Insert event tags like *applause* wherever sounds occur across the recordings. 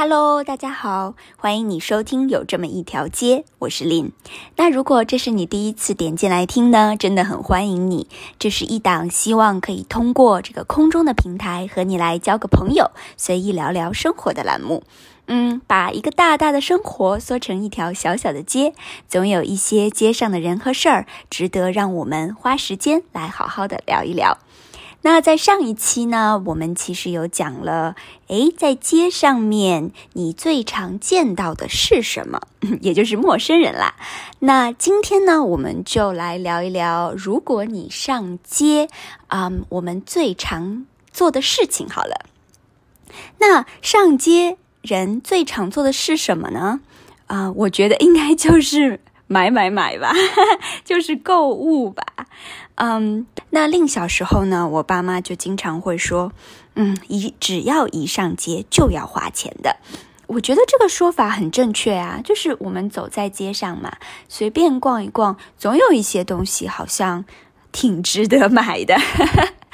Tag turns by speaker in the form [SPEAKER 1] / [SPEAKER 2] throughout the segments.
[SPEAKER 1] Hello，大家好，欢迎你收听有这么一条街，我是林。那如果这是你第一次点进来听呢，真的很欢迎你。这是一档希望可以通过这个空中的平台和你来交个朋友，随意聊聊生活的栏目。嗯，把一个大大的生活缩成一条小小的街，总有一些街上的人和事儿值得让我们花时间来好好的聊一聊。那在上一期呢，我们其实有讲了，诶，在街上面你最常见到的是什么？*laughs* 也就是陌生人啦。那今天呢，我们就来聊一聊，如果你上街，啊，我们最常做的事情好了。那上街人最常做的是什么呢？啊，我觉得应该就是买买买吧，*laughs* 就是购物吧。嗯，那另小时候呢，我爸妈就经常会说，嗯，一只要一上街就要花钱的。我觉得这个说法很正确啊，就是我们走在街上嘛，随便逛一逛，总有一些东西好像挺值得买的。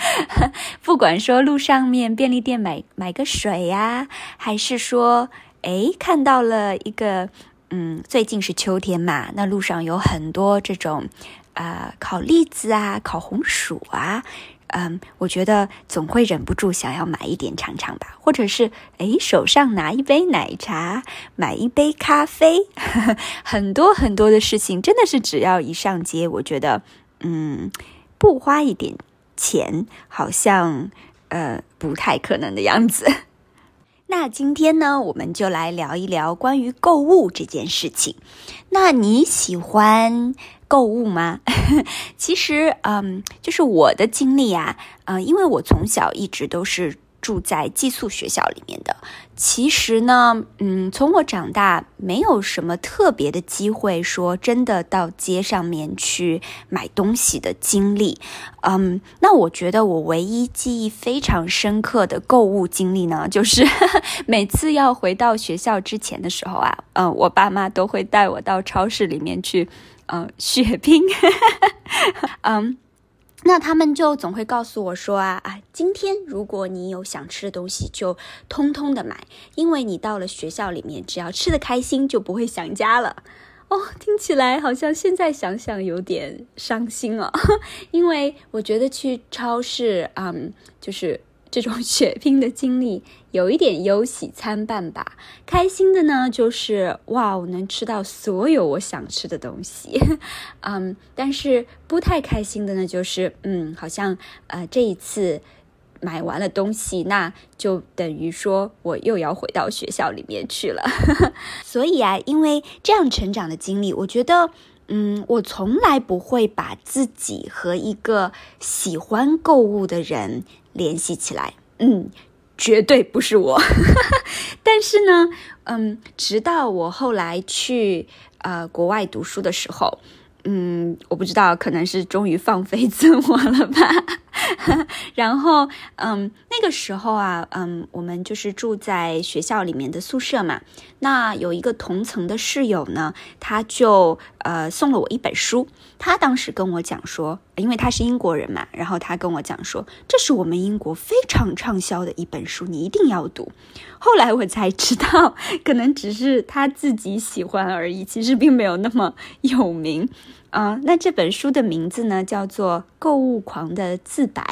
[SPEAKER 1] *laughs* 不管说路上面便利店买买个水呀，还是说，哎，看到了一个，嗯，最近是秋天嘛，那路上有很多这种。啊，烤栗子啊，烤红薯啊，嗯，我觉得总会忍不住想要买一点尝尝吧，或者是哎，手上拿一杯奶茶，买一杯咖啡，*laughs* 很多很多的事情，真的是只要一上街，我觉得，嗯，不花一点钱，好像呃不太可能的样子。那今天呢，我们就来聊一聊关于购物这件事情。那你喜欢？购物吗？*laughs* 其实，嗯，就是我的经历啊，嗯，因为我从小一直都是住在寄宿学校里面的。其实呢，嗯，从我长大，没有什么特别的机会说真的到街上面去买东西的经历。嗯，那我觉得我唯一记忆非常深刻的购物经历呢，就是 *laughs* 每次要回到学校之前的时候啊，嗯，我爸妈都会带我到超市里面去。嗯，血拼，*laughs* 嗯，那他们就总会告诉我说啊啊，今天如果你有想吃的东西，就通通的买，因为你到了学校里面，只要吃的开心，就不会想家了。哦，听起来好像现在想想有点伤心哦，*laughs* 因为我觉得去超市，嗯，就是。这种 *laughs* 血拼的经历有一点忧喜参半吧。开心的呢，就是哇，我能吃到所有我想吃的东西，*laughs* 嗯。但是不太开心的呢，就是嗯，好像呃这一次买完了东西，那就等于说我又要回到学校里面去了。*laughs* 所以啊，因为这样成长的经历，我觉得嗯，我从来不会把自己和一个喜欢购物的人。联系起来，嗯，绝对不是我。*laughs* 但是呢，嗯，直到我后来去呃国外读书的时候，嗯，我不知道，可能是终于放飞自我了吧。*laughs* 然后，嗯，那个时候啊，嗯，我们就是住在学校里面的宿舍嘛。那有一个同层的室友呢，他就呃送了我一本书。他当时跟我讲说，因为他是英国人嘛，然后他跟我讲说，这是我们英国非常畅销的一本书，你一定要读。后来我才知道，*laughs* 可能只是他自己喜欢而已，其实并没有那么有名。啊，那这本书的名字呢，叫做《购物狂的自白》。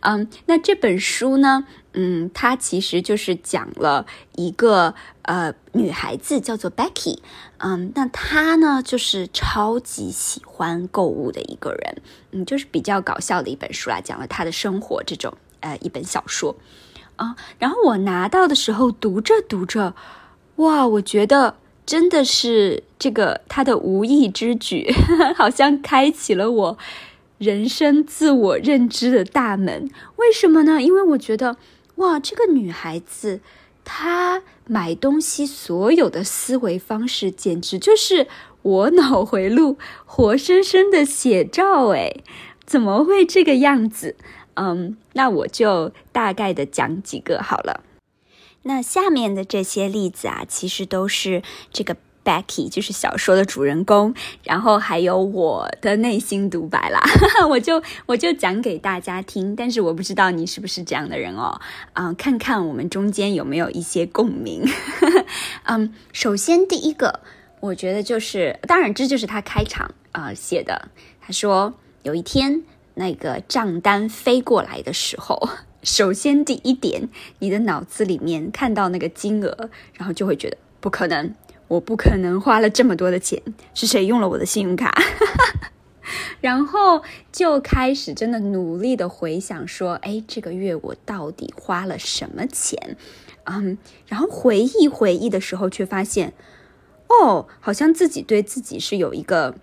[SPEAKER 1] 嗯，那这本书呢，嗯，它其实就是讲了一个呃女孩子叫做 Becky。嗯，那她呢，就是超级喜欢购物的一个人。嗯，就是比较搞笑的一本书啦，讲了她的生活这种呃一本小说。啊，然后我拿到的时候读着读着，哇，我觉得。真的是这个他的无意之举，*laughs* 好像开启了我人生自我认知的大门。为什么呢？因为我觉得，哇，这个女孩子她买东西所有的思维方式，简直就是我脑回路活生生的写照。哎，怎么会这个样子？嗯，那我就大概的讲几个好了。那下面的这些例子啊，其实都是这个 Becky，就是小说的主人公，然后还有我的内心独白啦，*laughs* 我就我就讲给大家听。但是我不知道你是不是这样的人哦，啊，看看我们中间有没有一些共鸣。*laughs* 嗯，首先第一个，我觉得就是，当然这就是他开场啊写的。他说有一天那个账单飞过来的时候，首先第一点，你的脑子里面看到那个金额，然后就会觉得不可能。我不可能花了这么多的钱，是谁用了我的信用卡？*laughs* 然后就开始真的努力的回想，说，哎，这个月我到底花了什么钱？嗯，然后回忆回忆的时候，却发现，哦，好像自己对自己是有一个。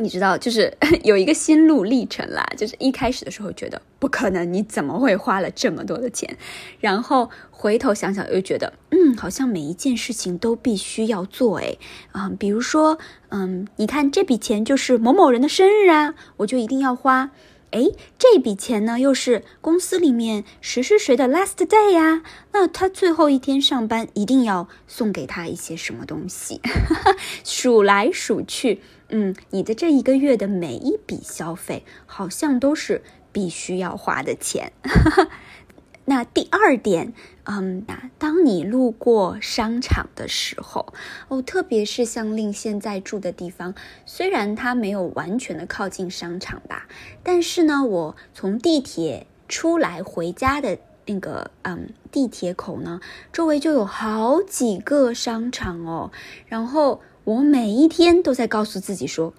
[SPEAKER 1] 你知道，就是 *laughs* 有一个心路历程啦。就是一开始的时候觉得不可能，你怎么会花了这么多的钱？然后回头想想又觉得，嗯，好像每一件事情都必须要做。诶，嗯，比如说，嗯，你看这笔钱就是某某人的生日啊，我就一定要花。哎，这笔钱呢，又是公司里面谁谁谁的 last day 呀？那他最后一天上班，一定要送给他一些什么东西？*laughs* 数来数去，嗯，你的这一个月的每一笔消费，好像都是必须要花的钱。*laughs* 那第二点，嗯，那当你路过商场的时候，哦，特别是像令现在住的地方，虽然它没有完全的靠近商场吧，但是呢，我从地铁出来回家的那个，嗯，地铁口呢，周围就有好几个商场哦。然后我每一天都在告诉自己说，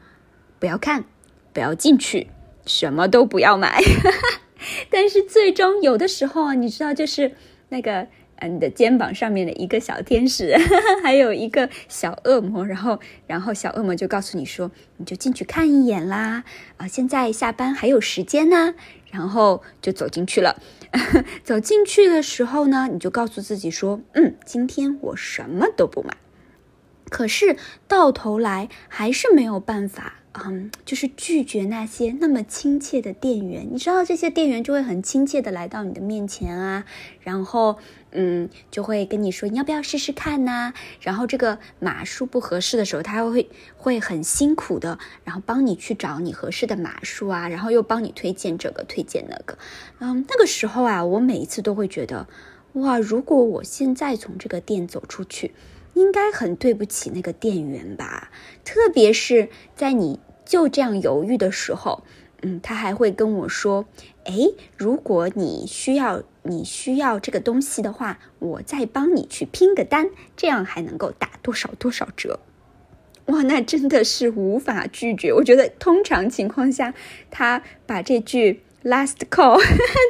[SPEAKER 1] 不要看，不要进去，什么都不要买。*laughs* 但是最终有的时候啊，你知道，就是那个嗯，你的肩膀上面的一个小天使，*laughs* 还有一个小恶魔，然后然后小恶魔就告诉你说，你就进去看一眼啦，啊，现在下班还有时间呢，然后就走进去了。*laughs* 走进去的时候呢，你就告诉自己说，嗯，今天我什么都不买。可是到头来还是没有办法。嗯，就是拒绝那些那么亲切的店员，你知道这些店员就会很亲切的来到你的面前啊，然后嗯，就会跟你说你要不要试试看呐？然后这个码数不合适的时候，他会会很辛苦的，然后帮你去找你合适的码数啊，然后又帮你推荐这个推荐那个。嗯，那个时候啊，我每一次都会觉得，哇，如果我现在从这个店走出去。应该很对不起那个店员吧，特别是在你就这样犹豫的时候，嗯，他还会跟我说：“哎，如果你需要你需要这个东西的话，我再帮你去拼个单，这样还能够打多少多少折。”哇，那真的是无法拒绝。我觉得通常情况下，他把这句。Last call，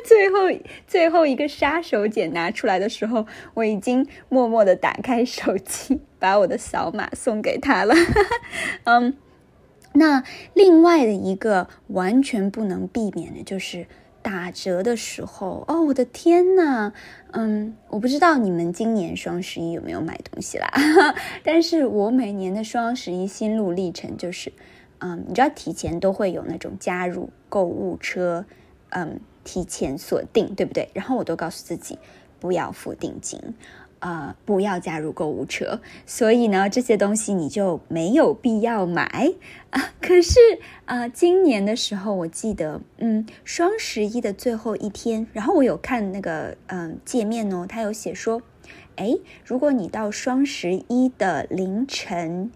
[SPEAKER 1] 最后最后一个杀手锏拿出来的时候，我已经默默的打开手机，把我的扫码送给他了。*laughs* 嗯，那另外的一个完全不能避免的就是打折的时候。哦，我的天呐，嗯，我不知道你们今年双十一有没有买东西啦？*laughs* 但是我每年的双十一心路历程就是，嗯，你知道提前都会有那种加入购物车。嗯，提前锁定，对不对？然后我都告诉自己不要付定金，呃，不要加入购物车。所以呢，这些东西你就没有必要买啊。可是啊，今年的时候，我记得，嗯，双十一的最后一天，然后我有看那个嗯界面哦，它有写说，哎，如果你到双十一的凌晨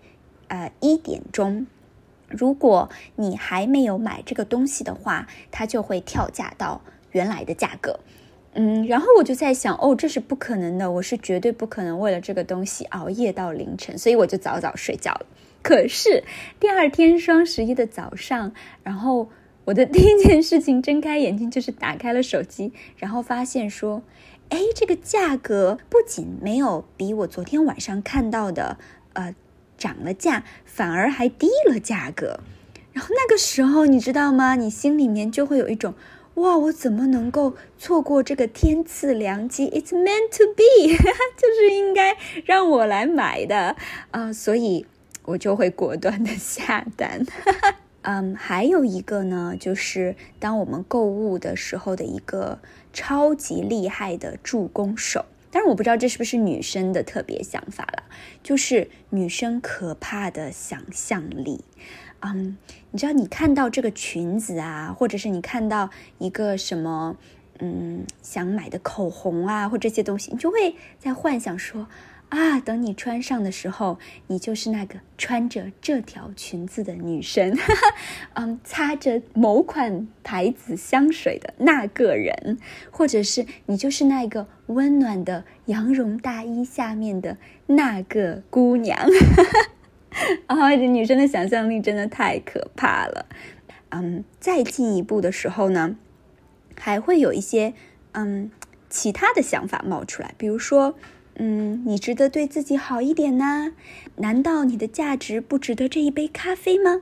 [SPEAKER 1] 呃一点钟。如果你还没有买这个东西的话，它就会跳价到原来的价格。嗯，然后我就在想，哦，这是不可能的，我是绝对不可能为了这个东西熬夜到凌晨，所以我就早早睡觉了。可是第二天双十一的早上，然后我的第一件事情睁开眼睛就是打开了手机，然后发现说，哎，这个价格不仅没有比我昨天晚上看到的，呃。涨了价，反而还低了价格，然后那个时候你知道吗？你心里面就会有一种哇，我怎么能够错过这个天赐良机？It's meant to be，*laughs* 就是应该让我来买的啊，所以我就会果断的下单。*laughs* 嗯，还有一个呢，就是当我们购物的时候的一个超级厉害的助攻手。当然我不知道这是不是女生的特别想法了，就是女生可怕的想象力。嗯，你知道你看到这个裙子啊，或者是你看到一个什么，嗯，想买的口红啊，或这些东西，你就会在幻想说。啊，等你穿上的时候，你就是那个穿着这条裙子的女生，*laughs* 嗯，擦着某款牌子香水的那个人，或者是你就是那个温暖的羊绒大衣下面的那个姑娘。*laughs* 啊，这女生的想象力真的太可怕了。嗯，再进一步的时候呢，还会有一些嗯其他的想法冒出来，比如说。嗯，你值得对自己好一点呢？难道你的价值不值得这一杯咖啡吗？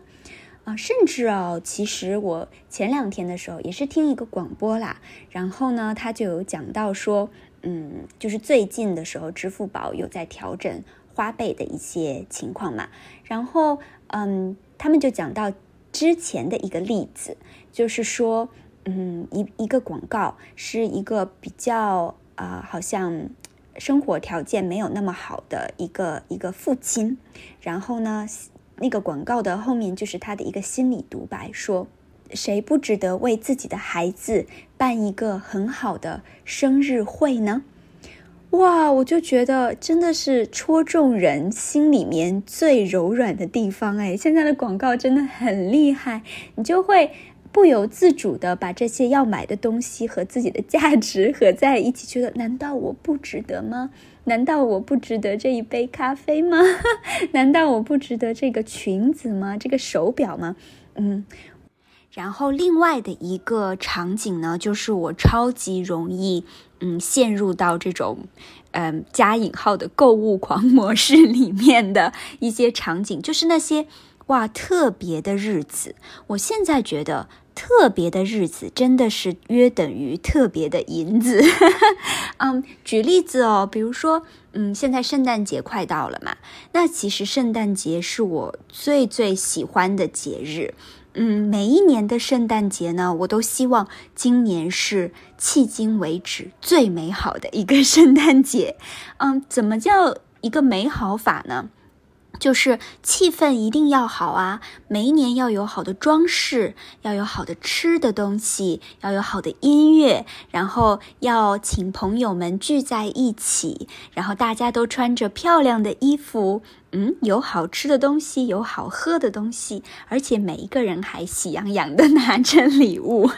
[SPEAKER 1] 啊，甚至哦，其实我前两天的时候也是听一个广播啦，然后呢，他就有讲到说，嗯，就是最近的时候，支付宝有在调整花呗的一些情况嘛，然后嗯，他们就讲到之前的一个例子，就是说，嗯，一一个广告是一个比较啊，好像。生活条件没有那么好的一个一个父亲，然后呢，那个广告的后面就是他的一个心理独白，说谁不值得为自己的孩子办一个很好的生日会呢？哇，我就觉得真的是戳中人心里面最柔软的地方哎！现在的广告真的很厉害，你就会。不由自主的把这些要买的东西和自己的价值 *laughs* 合在一起，觉得难道我不值得吗？难道我不值得这一杯咖啡吗？*laughs* 难道我不值得这个裙子吗？这个手表吗？嗯，然后另外的一个场景呢，就是我超级容易嗯陷入到这种嗯加引号的购物狂 *laughs* 模式里面的一些场景，就是那些哇特别的日子，我现在觉得。特别的日子真的是约等于特别的银子。*laughs* 嗯，举例子哦，比如说，嗯，现在圣诞节快到了嘛，那其实圣诞节是我最最喜欢的节日。嗯，每一年的圣诞节呢，我都希望今年是迄今为止最美好的一个圣诞节。嗯，怎么叫一个美好法呢？就是气氛一定要好啊！每一年要有好的装饰，要有好的吃的东西，要有好的音乐，然后要请朋友们聚在一起，然后大家都穿着漂亮的衣服，嗯，有好吃的东西，有好喝的东西，而且每一个人还喜洋洋的 *laughs* 拿着礼物。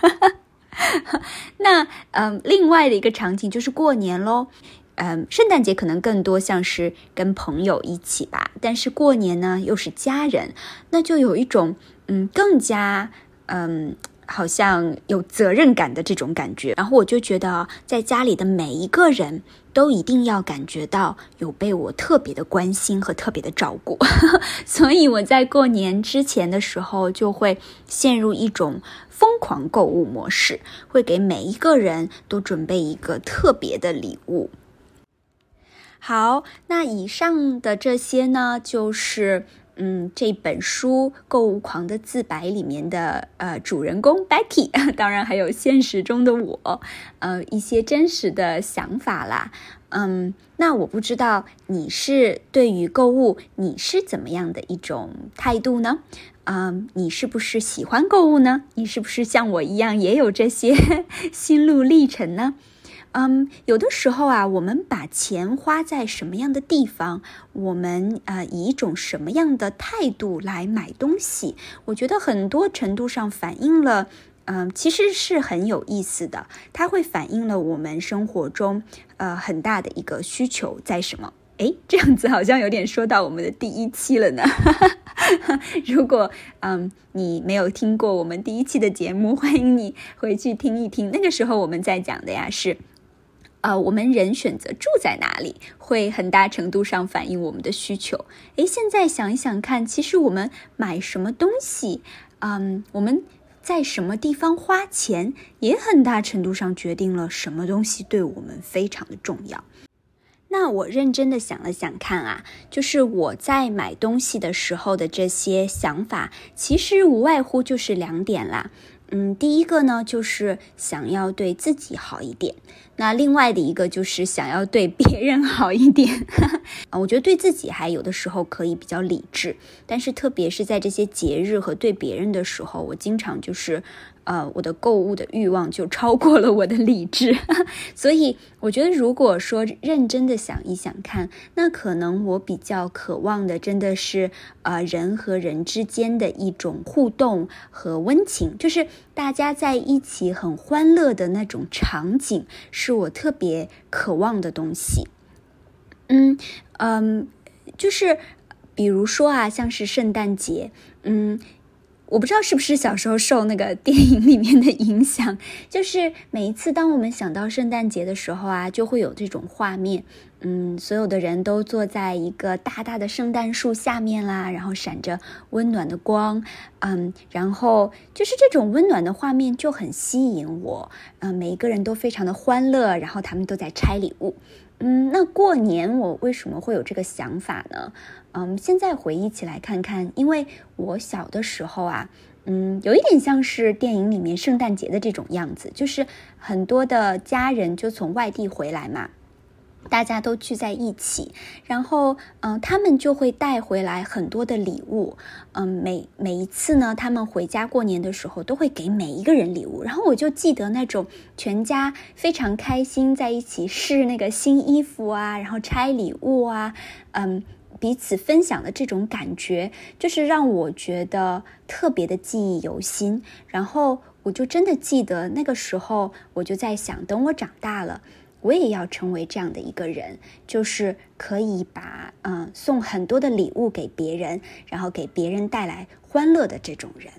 [SPEAKER 1] *laughs* 那嗯，另外的一个场景就是过年喽。嗯，圣诞节可能更多像是跟朋友一起吧，但是过年呢又是家人，那就有一种嗯更加嗯好像有责任感的这种感觉。然后我就觉得，在家里的每一个人都一定要感觉到有被我特别的关心和特别的照顾，*laughs* 所以我在过年之前的时候就会陷入一种疯狂购物模式，会给每一个人都准备一个特别的礼物。好，那以上的这些呢，就是嗯这本书《购物狂的自白》里面的呃主人公 Becky，*laughs* 当然还有现实中的我，呃一些真实的想法啦。嗯，那我不知道你是对于购物你是怎么样的一种态度呢？嗯，你是不是喜欢购物呢？你是不是像我一样也有这些 *laughs* 心路历程呢？嗯，有的时候啊，我们把钱花在什么样的地方，我们呃以一种什么样的态度来买东西，我觉得很多程度上反映了，嗯，其实是很有意思的。它会反映了我们生活中呃很大的一个需求在什么？诶，这样子好像有点说到我们的第一期了呢。*laughs* 如果嗯你没有听过我们第一期的节目，欢迎你回去听一听。那个时候我们在讲的呀是。呃，我们人选择住在哪里，会很大程度上反映我们的需求。诶，现在想一想看，其实我们买什么东西，嗯，我们在什么地方花钱，也很大程度上决定了什么东西对我们非常的重要。那我认真的想了想看啊，就是我在买东西的时候的这些想法，其实无外乎就是两点啦。嗯，第一个呢，就是想要对自己好一点。那另外的一个就是想要对别人好一点 *laughs* 啊，我觉得对自己还有的时候可以比较理智，但是特别是在这些节日和对别人的时候，我经常就是。呃，我的购物的欲望就超过了我的理智，*laughs* 所以我觉得，如果说认真的想一想看，那可能我比较渴望的，真的是呃人和人之间的一种互动和温情，就是大家在一起很欢乐的那种场景，是我特别渴望的东西。嗯嗯，就是比如说啊，像是圣诞节，嗯。我不知道是不是小时候受那个电影里面的影响，就是每一次当我们想到圣诞节的时候啊，就会有这种画面，嗯，所有的人都坐在一个大大的圣诞树下面啦，然后闪着温暖的光，嗯，然后就是这种温暖的画面就很吸引我，嗯，每一个人都非常的欢乐，然后他们都在拆礼物，嗯，那过年我为什么会有这个想法呢？嗯，现在回忆起来看看，因为我小的时候啊，嗯，有一点像是电影里面圣诞节的这种样子，就是很多的家人就从外地回来嘛，大家都聚在一起，然后嗯，他们就会带回来很多的礼物，嗯，每每一次呢，他们回家过年的时候都会给每一个人礼物，然后我就记得那种全家非常开心在一起试那个新衣服啊，然后拆礼物啊，嗯。彼此分享的这种感觉，就是让我觉得特别的记忆犹新。然后我就真的记得那个时候，我就在想，等我长大了，我也要成为这样的一个人，就是可以把嗯送很多的礼物给别人，然后给别人带来欢乐的这种人。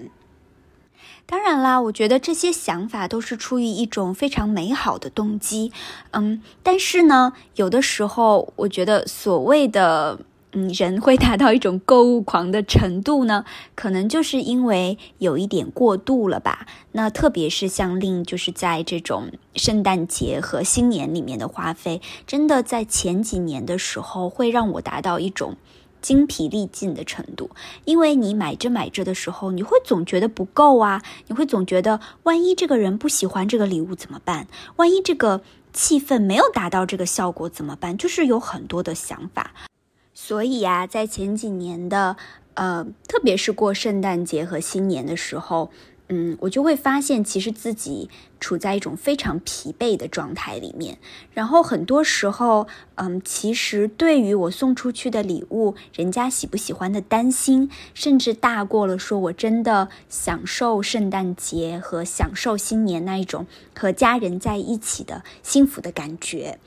[SPEAKER 1] 当然啦，我觉得这些想法都是出于一种非常美好的动机。嗯，但是呢，有的时候我觉得所谓的。嗯，人会达到一种购物狂的程度呢，*laughs* 可能就是因为有一点过度了吧。那特别是像令，就是在这种圣诞节和新年里面的花费，真的在前几年的时候会让我达到一种精疲力尽的程度。因为你买着买着的时候，你会总觉得不够啊，你会总觉得万一这个人不喜欢这个礼物怎么办？万一这个气氛没有达到这个效果怎么办？就是有很多的想法。所以呀，在前几年的，呃，特别是过圣诞节和新年的时候，嗯，我就会发现，其实自己处在一种非常疲惫的状态里面。然后很多时候，嗯，其实对于我送出去的礼物，人家喜不喜欢的担心，甚至大过了说我真的享受圣诞节和享受新年那一种和家人在一起的幸福的感觉。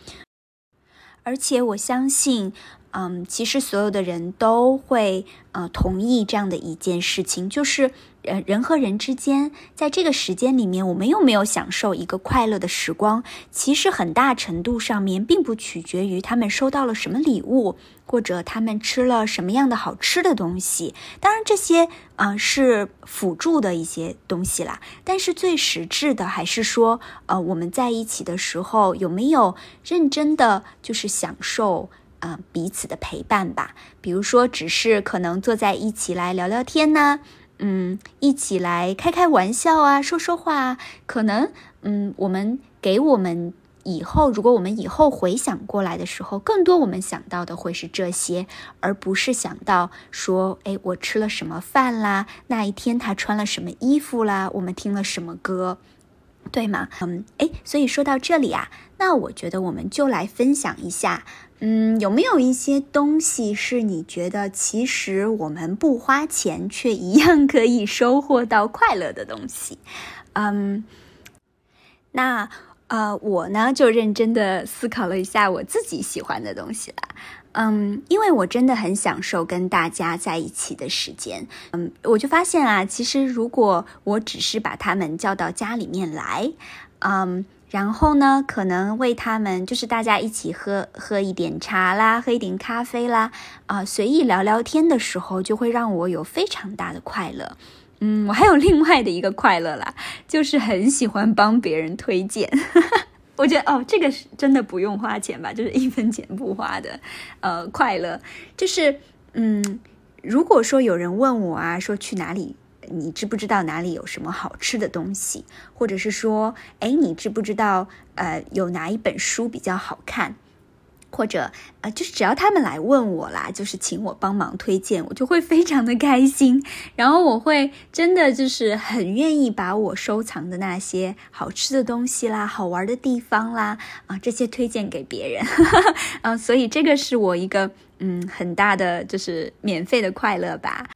[SPEAKER 1] 而且我相信。嗯，其实所有的人都会呃同意这样的一件事情，就是呃人和人之间在这个时间里面，我们有没有享受一个快乐的时光，其实很大程度上面并不取决于他们收到了什么礼物，或者他们吃了什么样的好吃的东西。当然这些啊是辅助的一些东西啦，但是最实质的还是说，呃我们在一起的时候有没有认真的就是享受。啊，彼此的陪伴吧，比如说，只是可能坐在一起来聊聊天呢，嗯，一起来开开玩笑啊，说说话，可能，嗯，我们给我们以后，如果我们以后回想过来的时候，更多我们想到的会是这些，而不是想到说，哎，我吃了什么饭啦，那一天他穿了什么衣服啦，我们听了什么歌，对吗？嗯，哎，所以说到这里啊，那我觉得我们就来分享一下。嗯，有没有一些东西是你觉得其实我们不花钱却一样可以收获到快乐的东西？嗯，那呃，我呢就认真的思考了一下我自己喜欢的东西了。嗯，因为我真的很享受跟大家在一起的时间。嗯，我就发现啊，其实如果我只是把他们叫到家里面来，嗯。然后呢，可能为他们就是大家一起喝喝一点茶啦，喝一点咖啡啦，啊，随意聊聊天的时候，就会让我有非常大的快乐。嗯，我还有另外的一个快乐啦，就是很喜欢帮别人推荐。*laughs* 我觉得哦，这个是真的不用花钱吧，就是一分钱不花的，呃，快乐。就是嗯，如果说有人问我啊，说去哪里。你知不知道哪里有什么好吃的东西？或者是说，哎，你知不知道呃有哪一本书比较好看？或者呃，就是只要他们来问我啦，就是请我帮忙推荐，我就会非常的开心。然后我会真的就是很愿意把我收藏的那些好吃的东西啦、好玩的地方啦啊这些推荐给别人。嗯，*laughs* 所以这个是我一个嗯很大的就是免费的快乐吧。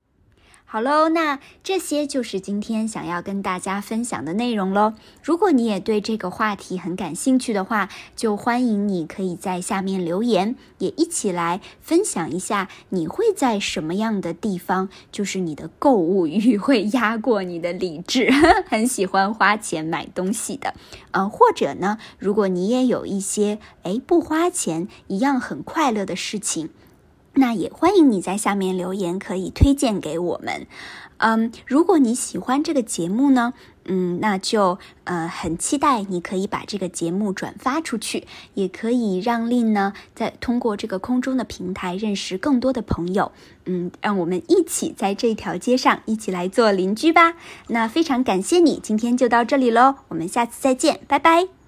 [SPEAKER 1] 好喽，那这些就是今天想要跟大家分享的内容喽。如果你也对这个话题很感兴趣的话，就欢迎你可以在下面留言，也一起来分享一下你会在什么样的地方，就是你的购物欲会压过你的理智，*laughs* 很喜欢花钱买东西的，嗯，或者呢，如果你也有一些诶不花钱一样很快乐的事情。那也欢迎你在下面留言，可以推荐给我们。嗯，如果你喜欢这个节目呢，嗯，那就呃很期待你可以把这个节目转发出去，也可以让令呢在通过这个空中的平台认识更多的朋友。嗯，让我们一起在这条街上一起来做邻居吧。那非常感谢你，今天就到这里喽，我们下次再见，拜拜。